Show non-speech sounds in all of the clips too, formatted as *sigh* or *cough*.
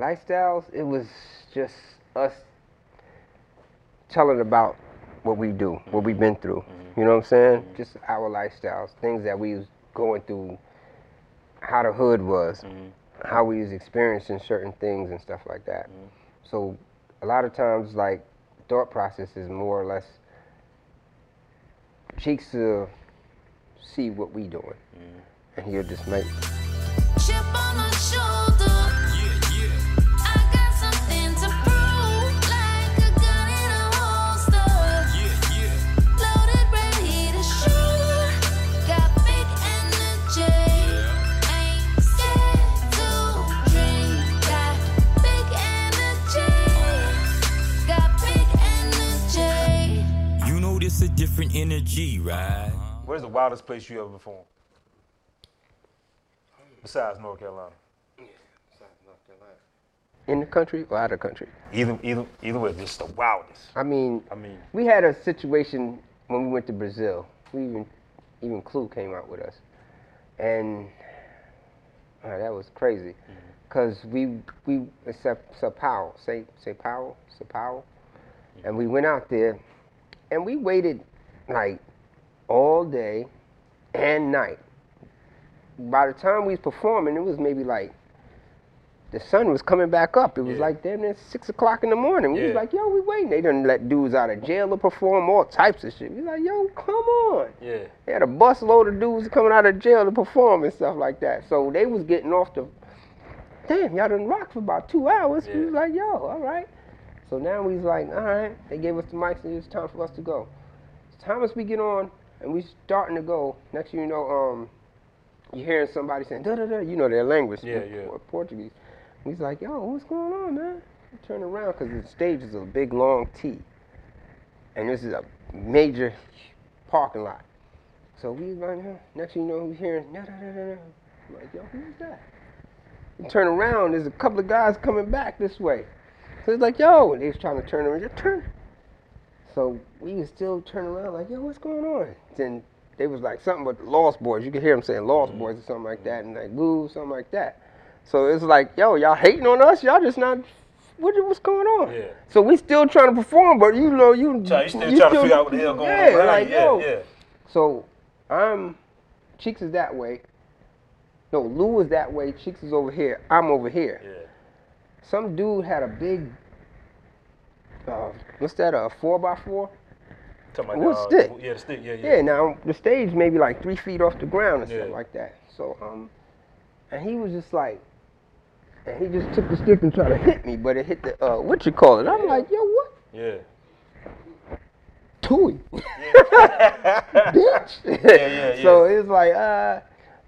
lifestyles, it was just us telling about what we do, what we've been through. Mm-hmm. You know what I'm saying? Mm-hmm. Just our lifestyles, things that we was going through, how the hood was, mm-hmm. how we was experiencing certain things and stuff like that. So a lot of times, like thought process is more or less cheeks to see what we doing, and he'll just make different energy, right? Where's the wildest place you ever performed? Besides North Carolina. in the country or out of the country. Either either either way, just the wildest. I mean, I mean, we had a situation when we went to Brazil. We even even Clue came out with us, and uh, that was crazy, cause we we except Sao Paulo, say Sao Paulo, Sao Paulo, and we went out there, and we waited like all day and night. By the time we was performing, it was maybe like the sun was coming back up. It was Yeah. like damn near six o'clock in the morning. We was like, yo, we waiting. They didn't let dudes out of jail to perform, all types of shit. We was like, yo, come on. yeah. They had a bus load of dudes coming out of jail to perform and stuff like that. So they was getting off the damn, y'all done rock for about two hours. We was like, yo, all right. So now we was like, all right. They gave us the mics and it was time for us to go. Time as we get on and we starting to go. Next thing you know, um, you hearing somebody saying da da da. You know their language, Yeah, yeah. Por- Portuguese. He's like, yo, what's going on, man? We turn around because the stage is a big long T, and this is a major parking lot. So we like, huh? next thing you know, we hearing da da da da. I'm like, yo, who's that? We turn around, there's a couple of guys coming back this way. So it's like, yo, and they was trying to turn around, just turn. So we was still turning around like, yo, what's going on? Then they was like something but Lost Boyz. You could hear them saying Lost mm-hmm. Boys or something like that, and like Woo, something like that. So it's like, yo, y'all hating on us? Y'all just not. What, what's going on? Yeah. So we still trying to perform, but you know, you Try, you still trying to figure out what the hell going yeah, on. behind Like, yeah, yo. yeah. So I'm Cheeks is that way. No, Lou is that way. Cheeks is over here. I'm over here. Yeah. Some dude had a big. Uh, what's that? A four by four? Talking about What uh, stick? Yeah, the stick. Yeah, yeah. Yeah. Now the stage maybe like three feet off the ground and Yeah. stuff like that. So um, and he was just like, and he just took the stick and tried to hit me, but it hit the uh, what you call it? I'm like, yo, what? Yeah. Tui. *laughs* Bitch. Yeah, yeah, yeah. So it's like, uh,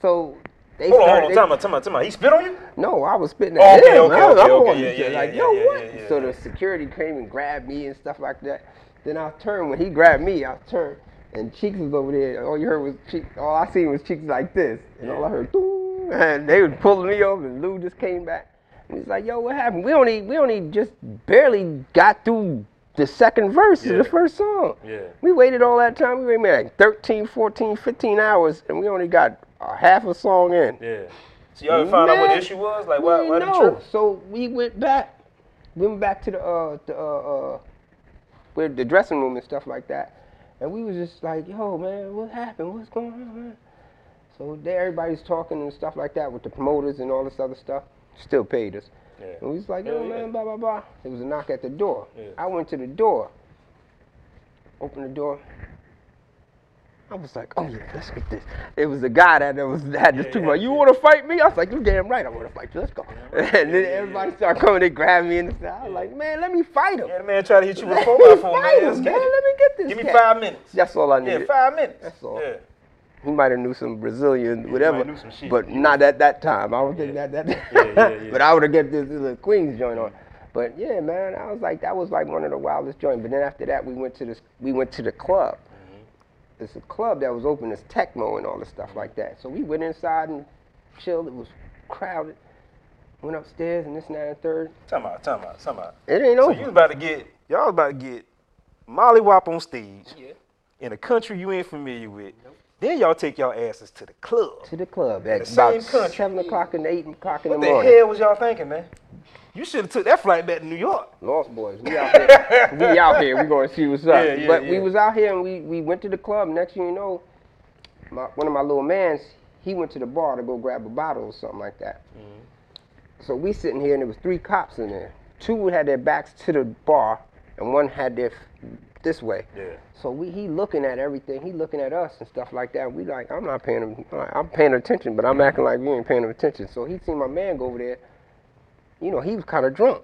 so they Hold on, hold on. Time out, time out, time out. He spit on you? No, I was spitting Oh, at okay, him. okay, I, okay, okay, yeah, yeah, like, yeah, yo, yeah, what? yeah, yeah, so yeah. the security came and grabbed me and stuff like that. Then I turned. When he grabbed me, I turned, and Cheeks was over there. All you heard was Cheeks. All I seen was Cheeks like this, and all I heard, "Doo," and they was pulling me over, and Lou just came back. And he's like, yo, what happened? We only, we only just barely got through the second verse of the first song. Yeah. We waited all that time. We waited like 13, 14, 15 hours, and we only got a half a song in. Yeah. So y'all ever found out what the issue was? Like, why, why did you So we went back. We went back to the uh the uh, uh where the dressing room and stuff like that. And we was just like, yo, man, what happened? What's going on, man? So there everybody's talking and stuff like that with the promoters and all this other stuff. Still paid us. Yeah. And we was like, yo, Yeah, yeah. man, blah, blah, blah. There was a knock at the door. Yeah. I went to the door. Opened the door. I was like, oh yeah, let's get this. It was a guy that was had this Yeah, two. yeah, you yeah. want to fight me? I was like, you damn right, I want to fight you. Let's go. *laughs* And then everybody started coming. and grabbed me in the side. I was like, man, let me fight him. Yeah, the man tried to hit you with a Let four me by four, fight him, man. Let me get this. Give me five minutes. That's all I need. Yeah, five minutes. That's all. Yeah. He might have knew some Brazilian, whatever, some shit. but not at that time. I don't think that that. Yeah, yeah, yeah. *laughs* but I would have get this, this little Queens joint on. But yeah, man, I was like, that was like one of the wildest joints. But then after that, we went to this, we went to the club. It's a club that was open as Tecmo and all this stuff like that. So we went inside and chilled. It was crowded. Went upstairs and this, and that, and third. Time out, time out, time out. It ain't over. So you was about to get, y'all was about to get Molly Wop on stage Yeah. in a country you ain't familiar with, Nope. Then y'all take y'all asses to the club. To the club at the about same country. seven o'clock and eight o'clock in What the the morning. What the hell was y'all thinking, man? You should have took that flight back to New York. Lost Boyz, we out here. *laughs* we out here. We gonna see what's up. Yeah, yeah, but we was out here and we, we went to the club. Next thing you know, my, one of my little mans, he went to the bar to go grab a bottle or something like that. Mm-hmm. So we sitting here and there was three cops in there. Two had their backs to the bar and one had their f- this way. Yeah. So we he looking at everything. He looking at us and stuff like that. We like I'm not paying him. I'm paying attention, but I'm acting like we ain't paying him attention. So he seen my man go over there. You know he was kind of drunk.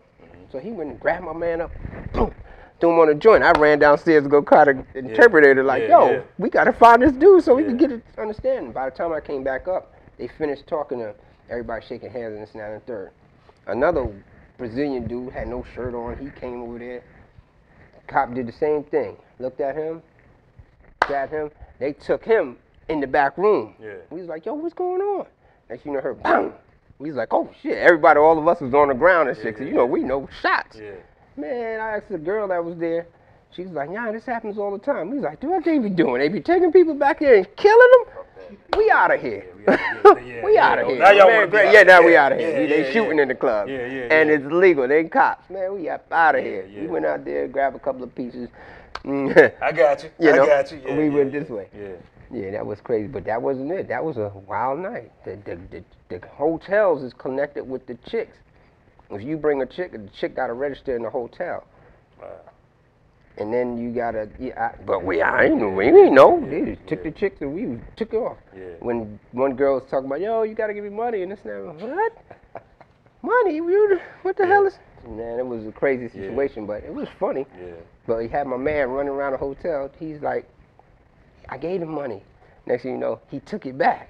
So he went and grabbed my man up, boom, threw him on a joint. I ran downstairs to go call the interpreter, like, Yeah, yo, yeah. we gotta find this dude so we can get it understanding. By the time I came back up, they finished talking to everybody shaking hands and this and that and third. Another Brazilian dude had no shirt on. He came over there. Cop did the same thing. Looked at him, grabbed him. They took him in the back room. Yeah. We was like, yo, what's going on? Next you know, her bang. We was like, oh shit. Everybody, all of us was on the ground and shit. 'cause, you know, we know shots. Yeah. Man, I asked the girl that was there. She was like, yeah, this happens all the time. We was like, dude, what they be doing? They be taking people back here and killing them? We out of here. We out *laughs* of here. now y'all Man, great. Yeah, now we out of here. they shooting in the club. Yeah, yeah, And it's legal. They cops. Man, we up out of here. We went out there, grabbed a couple of pieces. *laughs* I got you. you I know, got you. Yeah, we went this way. Yeah. Yeah, that was crazy, but that wasn't it. That was a wild night. The, the, the, the hotels is connected with the chicks. If you bring a chick, the chick got to register in the hotel. Uh, and then you gotta, yeah, I, but we, I ain't we ain't know. They just took the chicks and we took it off. Yeah. When one girl was talking about, yo, you gotta give me money and this and that. What? *laughs* money? You, what the hell is? Man, it was a crazy Yeah. situation, but it was funny. Yeah. But he had my man running around the hotel. He's like, I gave him money. Next thing you know, he took it back.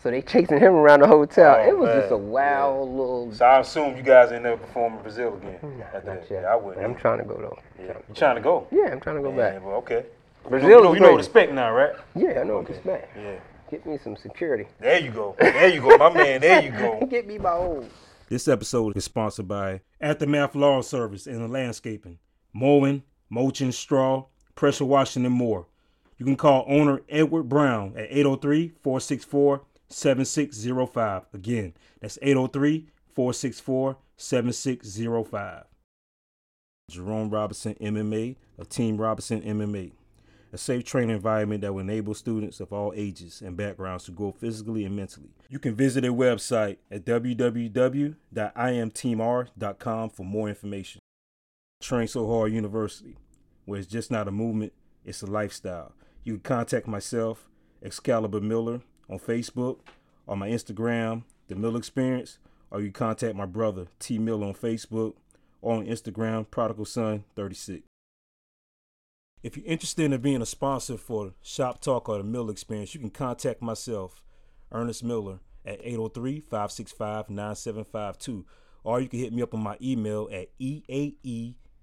So they chasing him around the hotel. Oh, it was just a man. wild little. So I assume you guys ain't never perform in Brazil again. Nah, not that. yet. Yeah, I wouldn't. I'm trying to go though. Yeah. You trying to go? Yeah, I'm trying to go Yeah, back. well, okay. Brazil you know, is you know what to crazy. expect now, right? Yeah, I know what to expect. Yeah. Get me some security. There you go. There you go, my man. There you go. *laughs* Get me my own. This episode is sponsored by Aftermath Lawn Service and Landscaping, mowing, mulching, straw, pressure washing, and more. You can call owner Edward Brown at 803 464 7605. Again, that's 803 464 7605. Jerome Robinson MMA of Team Robinson MMA, a safe training environment that will enable students of all ages and backgrounds to grow physically and mentally. You can visit their website at www.imteamr.com for more information. Train So Hard University, where it's just not a movement, it's a lifestyle. You can contact myself, Excalibur Miller, on Facebook, on my Instagram, The Miller Experience, or you can contact my brother, T Miller, on Facebook, or on Instagram, Prodigal Son 36. If you're interested in being a sponsor for Shop Talk or the Miller Experience, you can contact myself, Ernest Miller, at 803 565 9752. Or you can hit me up on my email at E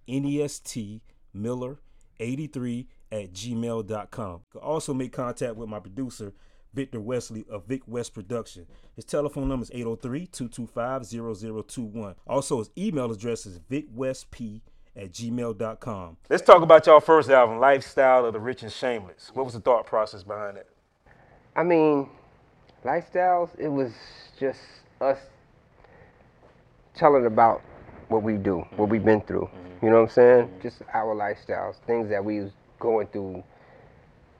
eaenestmiller83 at gmail.com. You can also make contact with my producer, Victor Wesley of Vic West Production. His telephone number is 803-225-0021. Also, his email address is vicwestp at gmail.com. Let's talk about y'all first album, Lifestyle of the Rich and Shameless. What was the thought process behind it? I mean, lifestyles, it was just us telling about what we do, what we've been through. Mm-hmm. You know what I'm saying? Just our lifestyles, things that we was going through,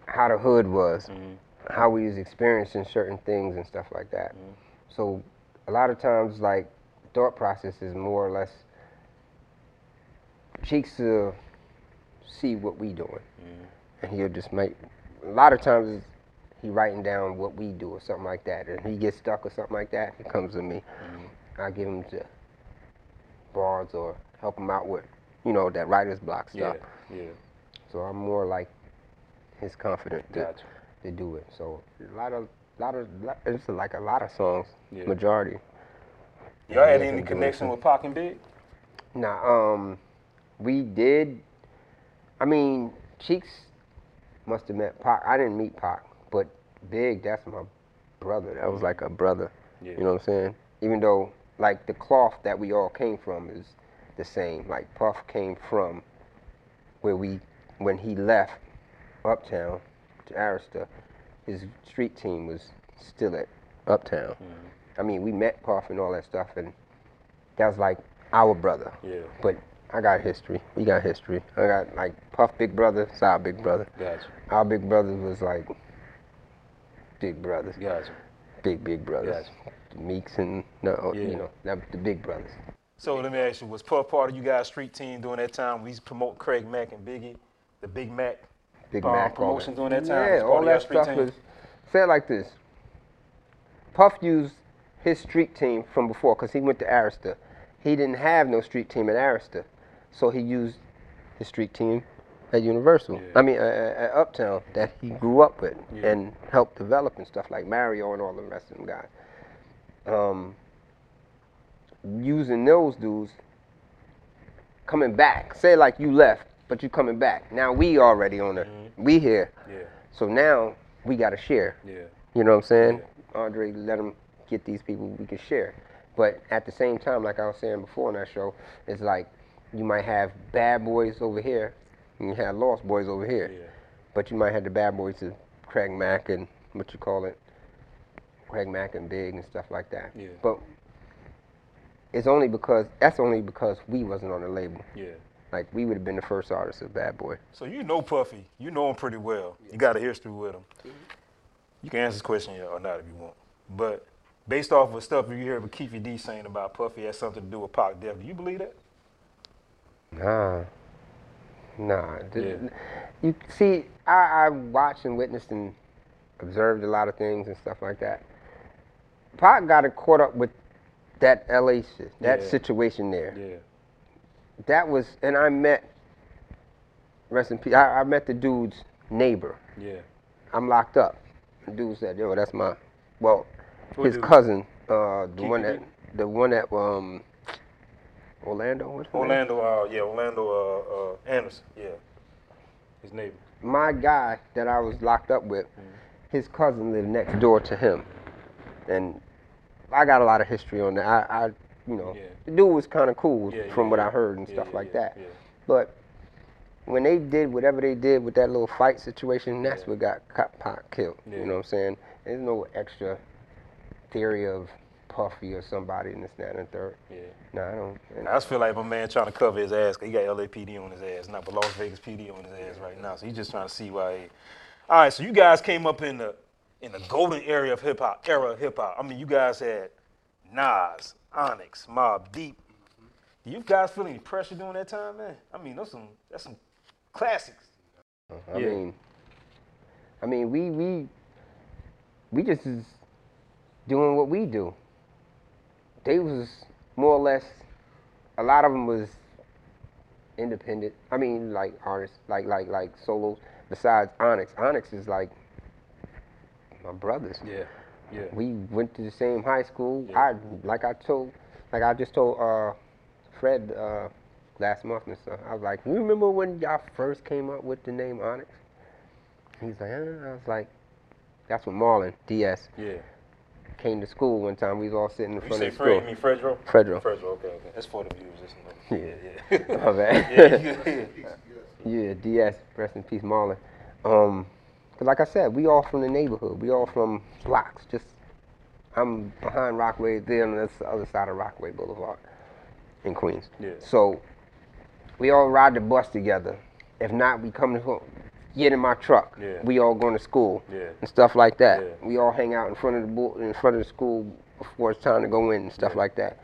how the hood was, mm-hmm. how we was experiencing certain things and stuff like that. Mm-hmm. So a lot of times, like, thought process is more or less Cheeks to see what we doing, mm-hmm. and he'll just make. A lot of times, he writing down what we do or something like that, and he gets stuck or something like that. He comes to me. I give him the bars or help him out with, you know, that writer's block stuff. Yeah. yeah. So I'm more like his confident to, Gotcha. to do it. So a lot of, lot of, it's like a lot of songs, Yeah. majority. Y'all had any connection with Pac and Big? Now, um, we did. I mean, Cheeks must have met Pac. I didn't meet Pac, but Big, that's my brother. That was like a brother. Yeah. You know what I'm saying? Even though, like, the cloth that we all came from is the same. Like, Puff came from where we, when he left Uptown to Arista, his street team was still at Uptown. Mm-hmm. I mean, we met Puff and all that stuff, and that was like our brother. Yeah. But I got history. We got history. I got like Puff big brother, it's our big brother. Gotcha. Our big Brother was like big brothers, Gotcha. big big brothers. Meeks and no, oh, Yeah. you know, that the big brothers. So let me ask you, was Puff part of you guys' street team during that time? We used to promote Craig Mack and Biggie, the Big Mac. Big Uh, Mac all promotion during that time? Yeah, all that stuff team? was. Say it like this. Puff used his street team from before because he went to Arista. He didn't have no street team at Arista, so he used his street team at Universal. Yeah. I mean, uh, uh, at Uptown that he grew up with Yeah. and helped develop and stuff like Mario and all the rest of them guys. Um, using those dudes coming back. Say like you left, but you coming back. Now we already on the mm-hmm. we here. Yeah, So now we got to share. yeah, You know what I'm saying? Andre, let them get these people we can share. But at the same time, like I was saying before on that show, it's like you might have bad boys over here, and you have lost boys over here. yeah. But you might have the bad boys of Craig Mack and what you call it, Craig Mack and Big and stuff like that. Yeah. But it's only because that's only because we wasn't on the label. Yeah. Like we would have been the first artist of Bad Boy. So you know Puffy. You know him pretty well. You got a history with him. Mm-hmm. You can answer this question yeah, or not if you want. But based off of stuff you hear with Keffe D saying about Puffy has something to do with Pac death, do you believe that? Nah. Nah. Yeah. You see, I, I watched and witnessed and observed a lot of things and stuff like that. Pac got it caught up with that LA shit, that Yeah. situation there. Yeah. That was, and I met, rest in peace, I, I met the dude's neighbor. Yeah. I'm locked up. The dude said, yo, that's my, well, What his dude? cousin, uh, the one that, the one that, um, Orlando, what's? Orlando, uh, yeah, Orlando uh, uh, Anderson, yeah. His neighbor. my guy that I was locked up with, his cousin lived next door to him, and I got a lot of history on that. I, I you know, Yeah. the dude was kind of cool Yeah, from yeah, what yeah. I heard and Yeah, stuff yeah, like yeah, that. yeah. But when they did whatever they did with that little fight situation, that's Yeah. what got Cop Pot killed. Yeah. You know what I'm saying? There's no extra theory of Puffy or somebody in this, that, and the third. Yeah. No, I don't. and I just feel like my man trying to cover his ass 'cause he got LAPD on his ass, not but Las Vegas PD on his ass right now. So he's just trying to see why. He... All right, so you guys came up in the in the golden area of hip hop, era of hip hop. I mean, you guys had Nas, Onyx, Mobb Deep. Do you guys feel any pressure during that time, man? I mean, those some that's some classics. Uh-huh. I Yeah. mean, I mean, we we we just is doing what we do. They was more or less. A lot of them was independent. I mean, like artists, like like like solos. Besides Onyx, Onyx is like my brothers. Yeah, yeah. We went to the same high school. Yeah. I like I told, like I just told uh, Fred uh, last month and stuff. I was like, you remember when y'all first came up with the name Onyx? He's like, uh, I was like, that's when Marlon DS Yeah. came to school one time. We was all sitting in You front of the Fred, you school. mean Fredro? Fredro. Fredro, okay, okay. That's for the viewers. Yeah. yeah. My bad. yeah, yeah. Yeah, *laughs* DS, *laughs* *laughs* rest in peace, Marlon. Um, like I said, we all from the neighborhood. We all from blocks. Just I'm behind Rockaway, there on the other side of Rockaway Boulevard in Queens. Yeah. So we all ride the bus together. If not, we come to home, get in my truck. Yeah. We all going to school Yeah. and stuff like that. Yeah. We all hang out in front of the bu- in front of the school before it's time to go in and stuff like that.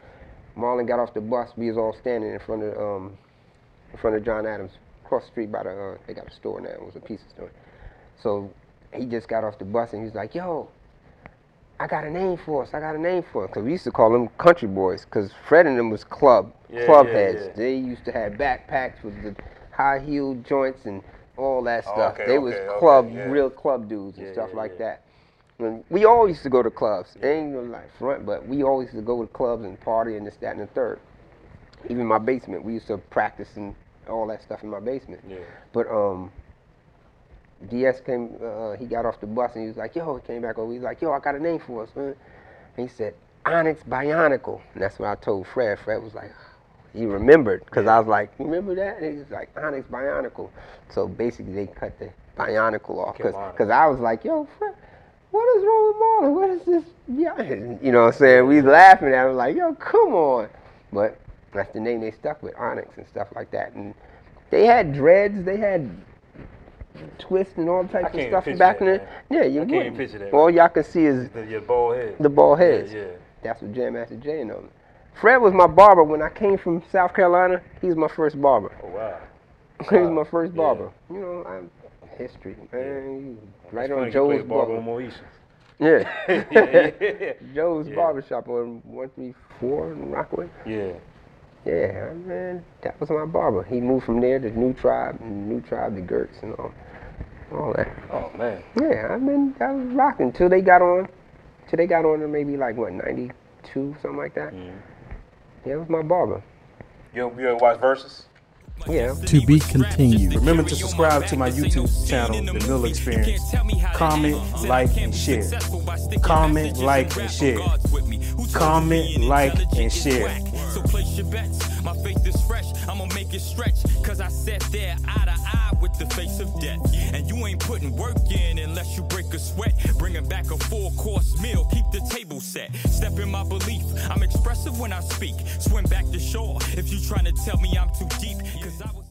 Marlon got off the bus. We was all standing in front of um, in front of John Adams, across the street by the uh, they got a store now. It was a pizza store. So he just got off the bus and he was like, "Yo, I got a name for us. I got a name for us." Cause we used to call them country boys. Cause Fred and them was club Yeah, club yeah, heads. yeah. They used to have backpacks with the high heel joints and all that Oh, stuff. okay, they was okay, okay, club, yeah. real club dudes and stuff like that. When we all used to go to clubs. Ain't no like front, but we always used to go to clubs and party and this, that, and the third. Even my basement, we used to practice and all that stuff in my basement. Yeah. But um, DS came. Uh, he got off the bus and he was like, "Yo," he came back over. He was like, "Yo, I got a name for us, man." And he said, "Onyx Bionicle." And that's what I told Fred. Fred was like, he remembered because I was like, remember that?" And he was like, "Onyx Bionicle." So basically, they cut the Bionicle off because I was like, "Yo, Fred." what is wrong with Marlon? What is this? Yeah, you know what I'm saying? We laughing at him like, yo, come on. But that's the name they stuck with, Onyx and stuff like that. And they had dreads, they had twists and all types of stuff back in that, the man. yeah. You I can't wouldn't. picture that, All y'all can see is The, your bald head. the bald heads. Yeah, yeah. That's what Jam Master Jay and them. Fred was my barber when I came from South Carolina. He was my first barber. Oh wow. *laughs* he was Wow. my first Yeah. barber. You know, I'm history, man. Right It's on Joe's barber barber. Yeah. yeah, *laughs* yeah, *laughs* Joe's Yeah. barbershop on 134 in Rockaway. yeah. Yeah, man, that was my barber. He moved from there to New Tribe, New Tribe to Gertz and all, all that. Oh man. Yeah, I mean, I was rocking till they got on, till they got on to maybe like what 92, something like that. Mm-hmm. Yeah, it was my barber. You you ever watch Verzuz? Yeah. To be continued. Remember to subscribe to my YouTube channel, The Miller Experience. Comment, like, and share. Comment, like, and share. Comment, like, and share. So place your bets. My faith is fresh. I'ma make it stretch. Cause I sat there eye to eye with the face of death. And you ain't putting work in unless you break a sweat. Bringing back a four course meal. Keep the table set. Step in my belief. I'm expressive when I speak. Swim back to shore if you trying to tell me I'm too deep. Cause I was